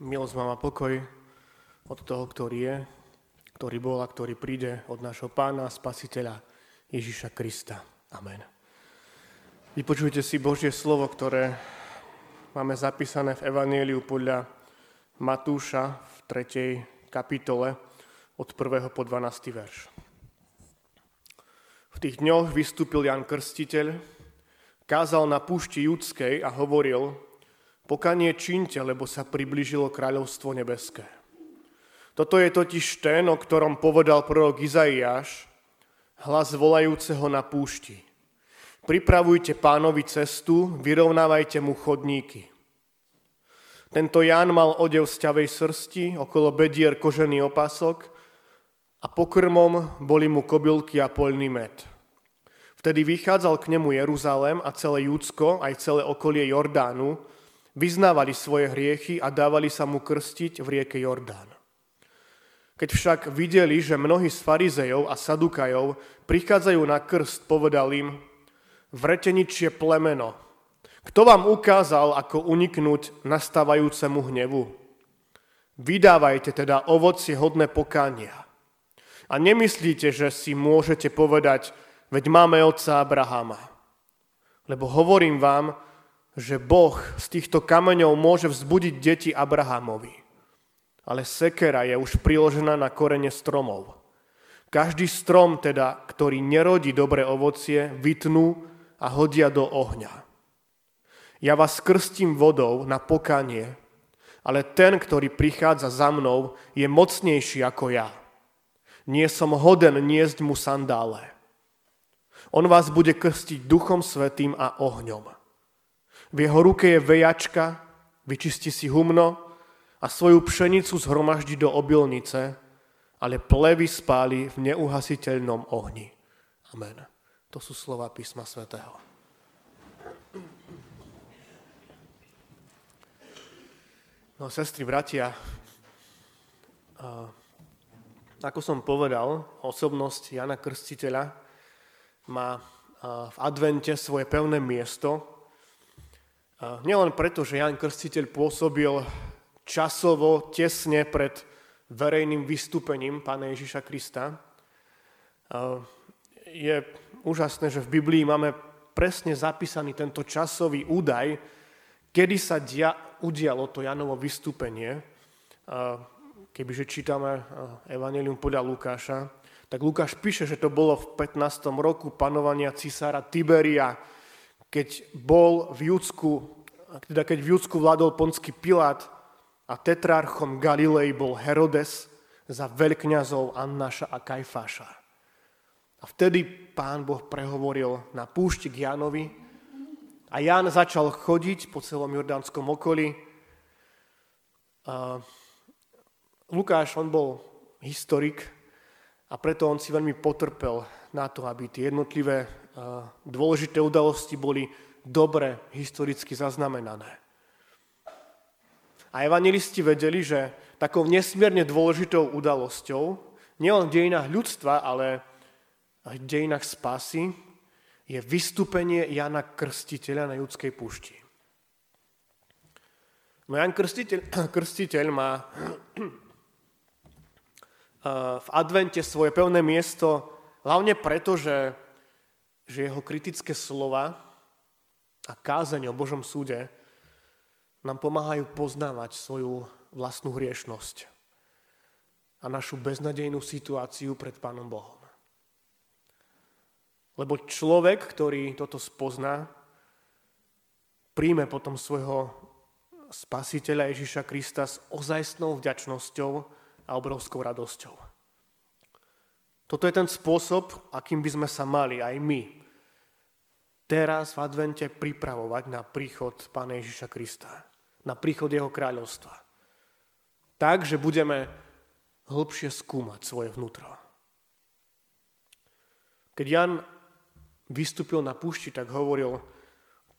Milosť vám pokoj od toho, ktorý je, ktorý bol a ktorý príde od nášho pána spasiteľa Ježiša Krista. Amen. Vypočujte si Božie slovo, ktoré máme zapísané v Evangeliu podľa Matúša v 3. kapitole od 1. po 12. verš. V tých dňoch vystúpil Jan Krstiteľ, kázal na púšti judskej a hovoril, Pokanie činte, lebo sa priblížilo kráľovstvo nebeské. Toto je totiž ten, o ktorom povedal prorok Izaiáš, hlas volajúceho na púšti. Pripravujte pánovi cestu, vyrovnávajte mu chodníky. Tento Ján mal odev z ťavej srsti, okolo bedier kožený opasok a pokrmom boli mu kobylky a poľný med. Vtedy vychádzal k nemu Jeruzalém a celé Júdsko, aj celé okolie Jordánu, Vyznávali svoje hriechy a dávali sa mu krstiť v rieke Jordán. Keď však videli, že mnohí z farizejov a sadukajov prichádzajú na krst, povedal im, vreteničie plemeno, kto vám ukázal, ako uniknúť nastávajúcemu hnevu? Vydávajte teda ovocie hodné pokánia. A nemyslíte, že si môžete povedať, veď máme otca Abrahama. Lebo hovorím vám, že Boh z týchto kameňov môže vzbudiť deti Abrahamovi. Ale sekera je už priložená na korene stromov. Každý strom teda, ktorý nerodí dobré ovocie, vytnú a hodia do ohňa. Ja vás krstím vodou na pokanie, ale ten, ktorý prichádza za mnou, je mocnejší ako ja. Nie som hoden niesť mu sandále. On vás bude krstiť duchom svetým a ohňom. V jeho ruke je vejačka, vyčistí si humno a svoju pšenicu zhromaždí do obilnice, ale plevy spáli v neuhasiteľnom ohni. Amen. To sú slova písma svätého. No, sestry, bratia, ako som povedal, osobnosť Jana Krstiteľa má v advente svoje pevné miesto Nielen preto, že Jan Krstiteľ pôsobil časovo tesne pred verejným vystúpením Pána Ježiša Krista. Je úžasné, že v Biblii máme presne zapísaný tento časový údaj, kedy sa dia, udialo to Janovo vystúpenie. Kebyže čítame Evangelium podľa Lukáša, tak Lukáš píše, že to bolo v 15. roku panovania cisára Tiberia, keď bol v Judsku, teda keď v Judsku vládol ponský Pilát a tetrarchom Galilei bol Herodes za veľkňazov Annaša a Kajfáša. A vtedy pán Boh prehovoril na púšti k Jánovi a Ján začal chodiť po celom jordánskom okolí. A Lukáš, on bol historik a preto on si veľmi potrpel na to, aby tie jednotlivé dôležité udalosti boli dobre historicky zaznamenané. A evangelisti vedeli, že takou nesmierne dôležitou udalosťou, nielen v dejinách ľudstva, ale aj v dejinách spásy, je vystúpenie Jana Krstiteľa na judskej púšti. No Jan Krstiteľ, Krstiteľ má v advente svoje pevné miesto hlavne preto, že že jeho kritické slova a kázeň o Božom súde nám pomáhajú poznávať svoju vlastnú hriešnosť a našu beznadejnú situáciu pred Pánom Bohom. Lebo človek, ktorý toto spozná, príjme potom svojho spasiteľa Ježiša Krista s ozajstnou vďačnosťou a obrovskou radosťou. Toto je ten spôsob, akým by sme sa mali aj my teraz v advente pripravovať na príchod Pána Ježiša Krista, na príchod Jeho kráľovstva. Tak, že budeme hlbšie skúmať svoje vnútro. Keď Jan vystúpil na púšti, tak hovoril,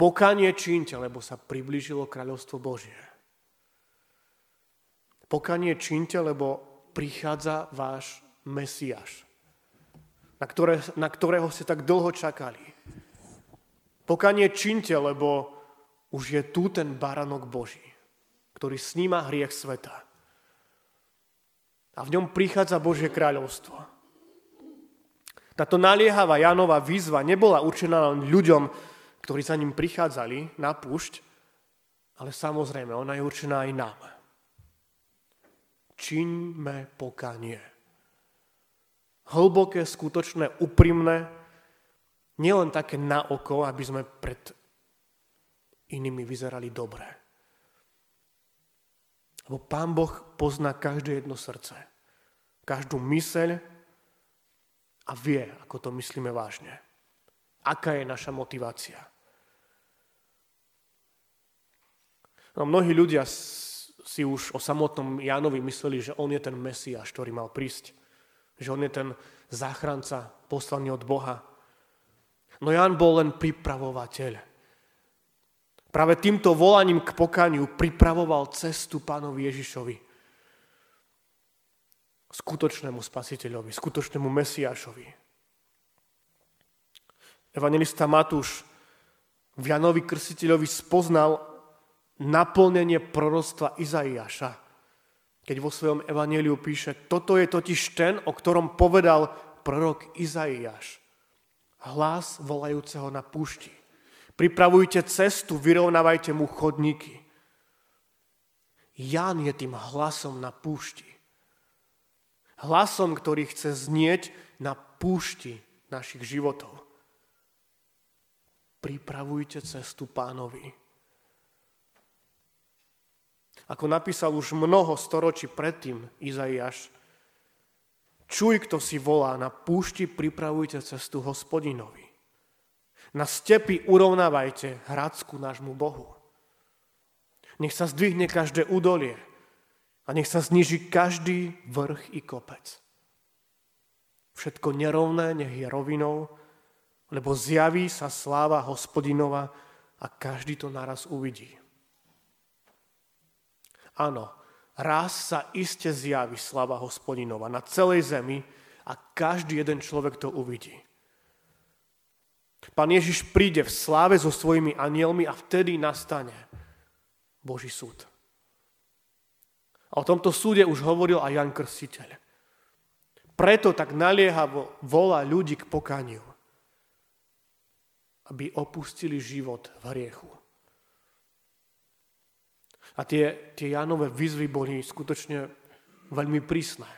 pokanie čínte, lebo sa priblížilo kráľovstvo Božie. Pokanie čínte, lebo prichádza váš Mesiáš, na, ktoré, na ktorého ste tak dlho čakali. Pokanie činte, lebo už je tu ten baranok Boží, ktorý sníma hriech sveta. A v ňom prichádza Božie kráľovstvo. Táto naliehavá Janova výzva nebola určená len ľuďom, ktorí za ním prichádzali na púšť, ale samozrejme, ona je určená aj nám. Čiňme pokanie. Hlboké, skutočné, úprimné, nielen také na oko, aby sme pred inými vyzerali dobre. Lebo Pán Boh pozná každé jedno srdce, každú myseľ a vie, ako to myslíme vážne. Aká je naša motivácia. No, mnohí ľudia si už o samotnom Jánovi mysleli, že on je ten Mesiáš, ktorý mal prísť. Že on je ten záchranca poslaný od Boha. No Ján bol len pripravovateľ. Práve týmto volaním k pokaniu pripravoval cestu pánovi Ježišovi. Skutočnému spasiteľovi, skutočnému Mesiášovi. Evangelista Matúš v Janovi Krstiteľovi spoznal naplnenie prorostva Izaiáša, keď vo svojom evaneliu píše, toto je totiž ten, o ktorom povedal prorok Izaiáš. Hlas volajúceho na púšti. Pripravujte cestu, vyrovnávajte mu chodníky. Ján je tým hlasom na púšti. Hlasom, ktorý chce znieť na púšti našich životov. Pripravujte cestu pánovi. Ako napísal už mnoho storočí predtým Izaiáš, čuj, kto si volá, na púšti pripravujte cestu hospodinovi. Na stepy urovnávajte Hradsku nášmu Bohu. Nech sa zdvihne každé údolie a nech sa zniží každý vrch i kopec. Všetko nerovné nech je rovinou, lebo zjaví sa sláva hospodinova a každý to naraz uvidí. Áno, raz sa iste zjaví sláva hospodinova na celej zemi a každý jeden človek to uvidí. Pán Ježiš príde v sláve so svojimi anielmi a vtedy nastane Boží súd. A o tomto súde už hovoril aj Jan Krstiteľ. Preto tak naliehavo volá ľudí k pokaniu, aby opustili život v hriechu. A tie, tie Janové výzvy boli skutočne veľmi prísne.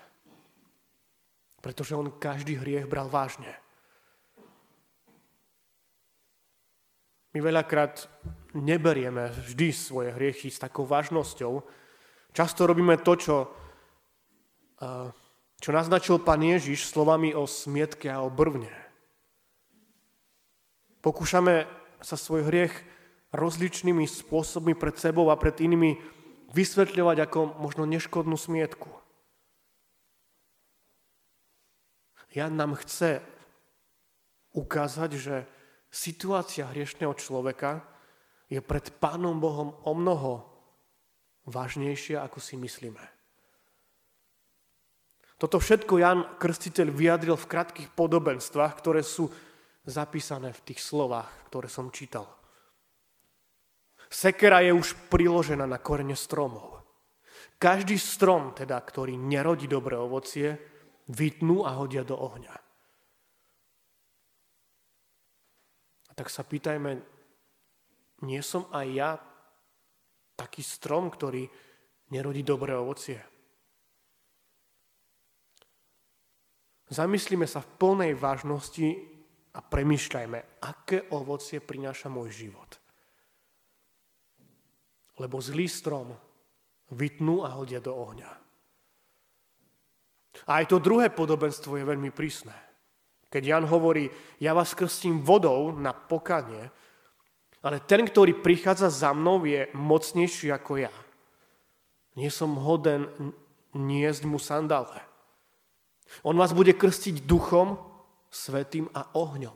Pretože on každý hriech bral vážne. My veľakrát neberieme vždy svoje hriechy s takou vážnosťou. Často robíme to, čo, čo naznačil pán Ježiš slovami o smietke a o brvne. Pokúšame sa svoj hriech rozličnými spôsobmi pred sebou a pred inými vysvetľovať ako možno neškodnú smietku. Jan nám chce ukázať, že situácia hriešného človeka je pred Pánom Bohom o mnoho vážnejšia, ako si myslíme. Toto všetko Jan Krstiteľ vyjadril v krátkých podobenstvách, ktoré sú zapísané v tých slovách, ktoré som čítal. Sekera je už priložená na korene stromov. Každý strom, teda, ktorý nerodí dobré ovocie, vytnú a hodia do ohňa. tak sa pýtajme, nie som aj ja taký strom, ktorý nerodí dobré ovocie? Zamyslíme sa v plnej vážnosti a premyšľajme, aké ovocie prináša môj život. Lebo zlý strom vytnú a hodia do ohňa. A aj to druhé podobenstvo je veľmi prísne. Keď Jan hovorí, ja vás krstím vodou na pokanie, ale ten, ktorý prichádza za mnou, je mocnejší ako ja. Nie som hoden niesť mu sandále. On vás bude krstiť duchom, svetým a ohňom.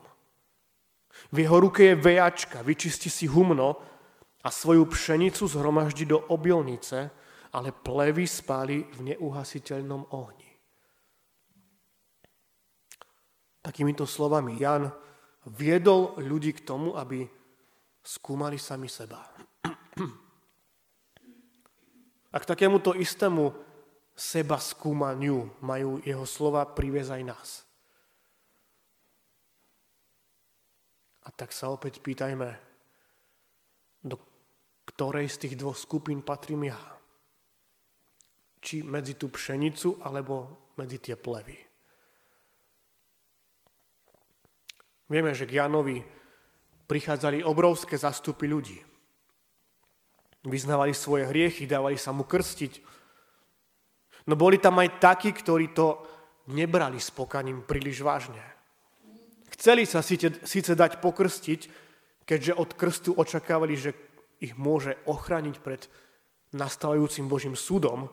V jeho ruke je vejačka, vyčistí si humno a svoju pšenicu zhromaždí do obilnice, ale plevy spáli v neuhasiteľnom ohni. Takýmito slovami Jan viedol ľudí k tomu, aby skúmali sami seba. A k takémuto istému seba skúmaniu majú jeho slova priviesť aj nás. A tak sa opäť pýtajme, do ktorej z tých dvoch skupín patrím ja. Či medzi tú pšenicu, alebo medzi tie plevy. Vieme, že k Janovi prichádzali obrovské zastupy ľudí. Vyznávali svoje hriechy, dávali sa mu krstiť. No boli tam aj takí, ktorí to nebrali s pokaním príliš vážne. Chceli sa síce, dať pokrstiť, keďže od krstu očakávali, že ich môže ochrániť pred nastávajúcim Božím súdom.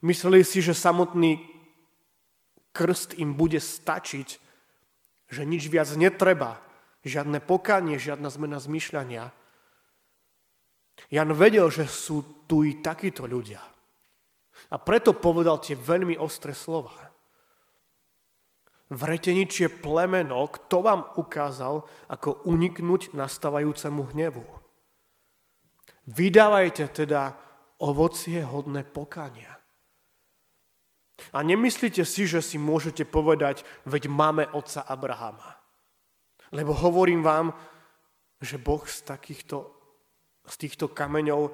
Mysleli si, že samotný krst im bude stačiť, že nič viac netreba, žiadne pokanie, žiadna zmena zmyšľania. Jan vedel, že sú tu i takíto ľudia. A preto povedal tie veľmi ostré slova. Vreteničie plemeno, kto vám ukázal, ako uniknúť nastávajúcemu hnevu. Vydávajte teda ovocie hodné pokania. A nemyslíte si, že si môžete povedať, veď máme otca Abrahama. Lebo hovorím vám, že Boh z, takýchto, z týchto kameňov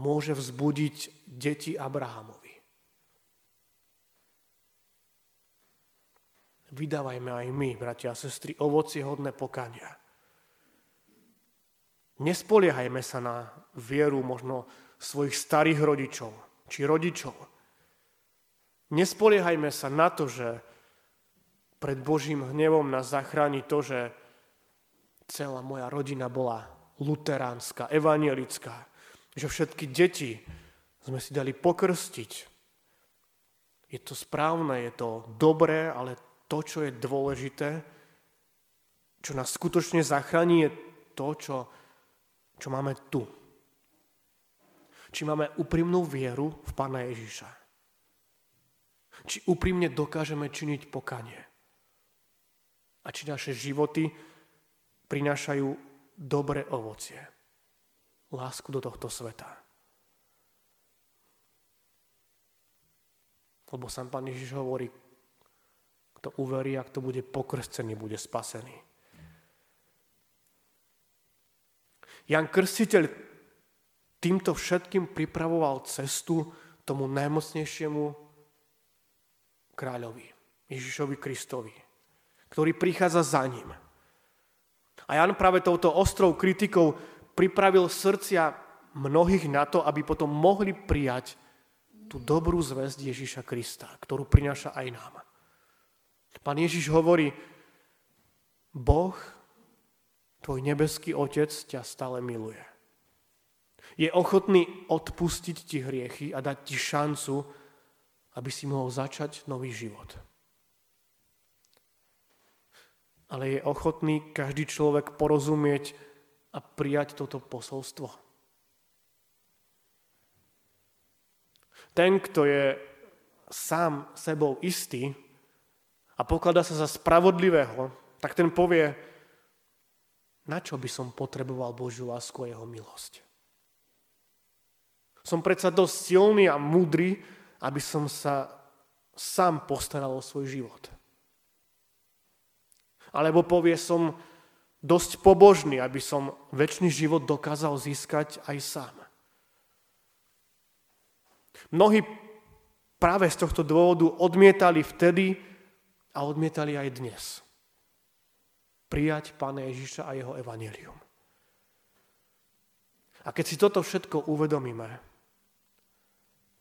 môže vzbudiť deti Abrahamovi. Vydávajme aj my, bratia a sestry, ovocie hodné pokania. Nespoliehajme sa na vieru možno svojich starých rodičov či rodičov. Nespoliehajme sa na to, že pred Božím hnevom nás zachráni to, že celá moja rodina bola luteránska, evangelická, že všetky deti sme si dali pokrstiť. Je to správne, je to dobré, ale to, čo je dôležité, čo nás skutočne zachráni, je to, čo, čo máme tu. Či máme úprimnú vieru v Pána Ježiša. Či úprimne dokážeme činiť pokanie a či naše životy prinášajú dobré ovocie. Lásku do tohto sveta. Lebo sám Pán Ježiš hovorí, kto uverí a kto bude pokrstený, bude spasený. Jan Krstiteľ týmto všetkým pripravoval cestu tomu najmocnejšiemu kráľovi, Ježišovi Kristovi ktorý prichádza za ním. A Jan práve touto ostrou kritikou pripravil srdcia mnohých na to, aby potom mohli prijať tú dobrú zväzť Ježíša Krista, ktorú prináša aj nám. Pán Ježiš hovorí, Boh, tvoj nebeský Otec ťa stále miluje. Je ochotný odpustiť ti hriechy a dať ti šancu, aby si mohol začať nový život ale je ochotný každý človek porozumieť a prijať toto posolstvo. Ten, kto je sám sebou istý a pokladá sa za spravodlivého, tak ten povie, na čo by som potreboval Božiu lásku a jeho milosť. Som predsa dosť silný a múdry, aby som sa sám postaral o svoj život. Alebo povie som dosť pobožný, aby som väčší život dokázal získať aj sám. Mnohí práve z tohto dôvodu odmietali vtedy a odmietali aj dnes. Prijať Pána Ježiša a jeho evanelium. A keď si toto všetko uvedomíme,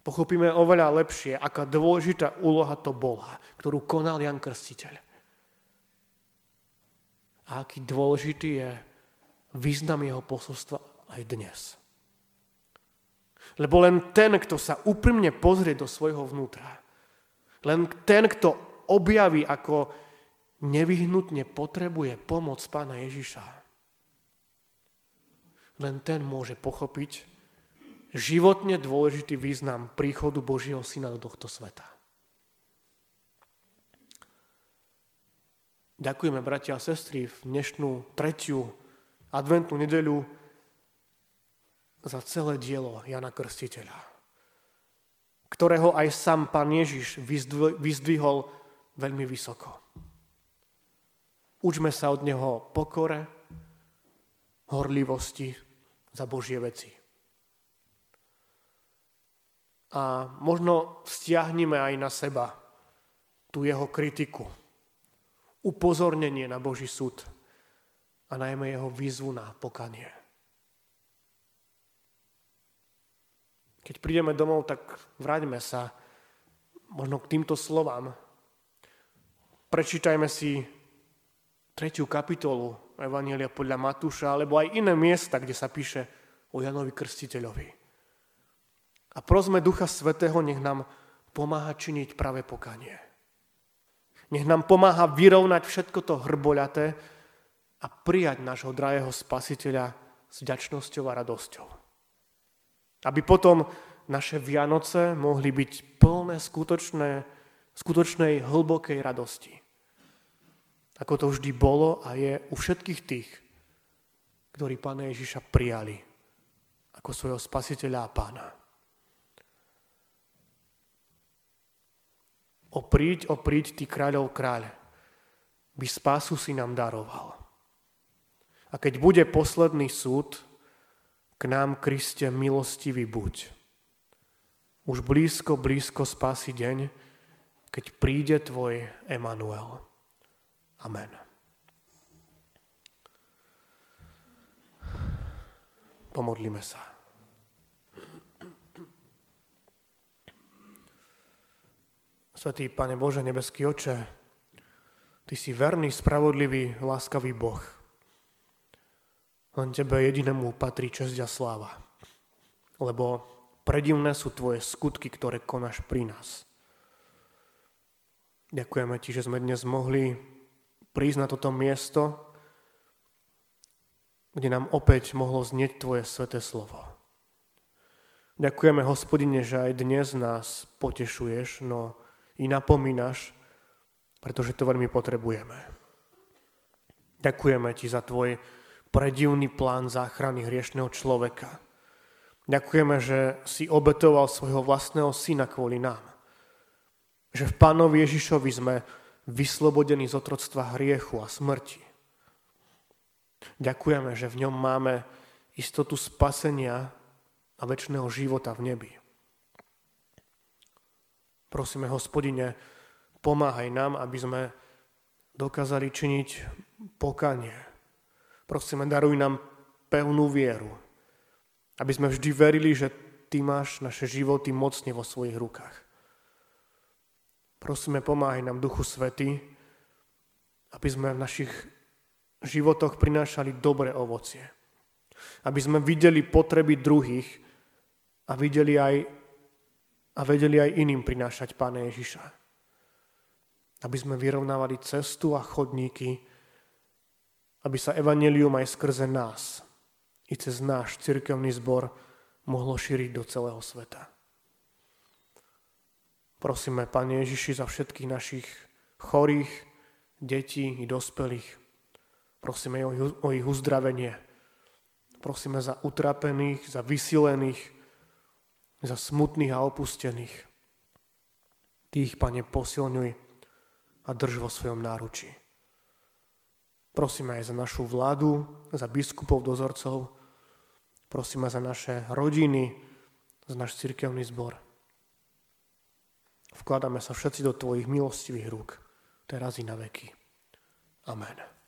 pochopíme oveľa lepšie, aká dôležitá úloha to bola, ktorú konal Jan Krstiteľ a aký dôležitý je význam jeho posolstva aj dnes. Lebo len ten, kto sa úprimne pozrie do svojho vnútra, len ten, kto objaví, ako nevyhnutne potrebuje pomoc pána Ježiša, len ten môže pochopiť životne dôležitý význam príchodu Božieho Syna do tohto sveta. Ďakujeme, bratia a sestry, v dnešnú tretiu adventnú nedeľu za celé dielo Jana Krstiteľa, ktorého aj sám pán Ježiš vyzdvihol veľmi vysoko. Učme sa od neho pokore, horlivosti za Božie veci. A možno stiahneme aj na seba tú jeho kritiku, upozornenie na Boží súd a najmä jeho výzvu na pokanie. Keď prídeme domov, tak vráťme sa možno k týmto slovám. Prečítajme si tretiu kapitolu Evanielia podľa Matúša, alebo aj iné miesta, kde sa píše o Janovi Krstiteľovi. A prosme Ducha Svetého, nech nám pomáha činiť práve pokanie. Nech nám pomáha vyrovnať všetko to hrboľaté a prijať nášho drahého spasiteľa s vďačnosťou a radosťou. Aby potom naše Vianoce mohli byť plné skutočné, skutočnej hlbokej radosti. Ako to vždy bolo a je u všetkých tých, ktorí Pána Ježiša prijali ako svojho spasiteľa a pána. Opríď, opríď, ty kráľov kráľ, by spásu si nám daroval. A keď bude posledný súd, k nám, Kriste, milostivý buď. Už blízko, blízko spási deň, keď príde tvoj Emanuel. Amen. Pomodlíme sa. Svetý Pane Bože, nebeský oče, Ty si verný, spravodlivý, láskavý Boh. Len Tebe jedinému patrí česť a sláva. Lebo predivné sú Tvoje skutky, ktoré konáš pri nás. Ďakujeme Ti, že sme dnes mohli prísť na toto miesto, kde nám opäť mohlo znieť Tvoje sveté slovo. Ďakujeme, hospodine, že aj dnes nás potešuješ, no i napomínaš, pretože to veľmi potrebujeme. Ďakujeme ti za tvoj predivný plán záchrany hriešného človeka. Ďakujeme, že si obetoval svojho vlastného syna kvôli nám. Že v Pánovi Ježišovi sme vyslobodení z otroctva hriechu a smrti. Ďakujeme, že v ňom máme istotu spasenia a väčšného života v nebi. Prosíme, hospodine, pomáhaj nám, aby sme dokázali činiť pokanie. Prosíme, daruj nám pevnú vieru, aby sme vždy verili, že Ty máš naše životy mocne vo svojich rukách. Prosíme, pomáhaj nám, Duchu Svety, aby sme v našich životoch prinášali dobré ovocie. Aby sme videli potreby druhých a videli aj a vedeli aj iným prinášať Pána Ježiša. Aby sme vyrovnávali cestu a chodníky, aby sa evanelium aj skrze nás i cez náš cirkevný zbor mohlo šíriť do celého sveta. Prosíme, Pane Ježiši, za všetkých našich chorých, detí i dospelých. Prosíme o ich uzdravenie. Prosíme za utrapených, za vysilených, za smutných a opustených. Tých, Pane, posilňuj a drž vo svojom náručí. Prosíme aj za našu vládu, za biskupov, dozorcov, prosíme za naše rodiny, za náš cirkevný zbor. Vkladáme sa všetci do Tvojich milostivých rúk, teraz i na veky. Amen.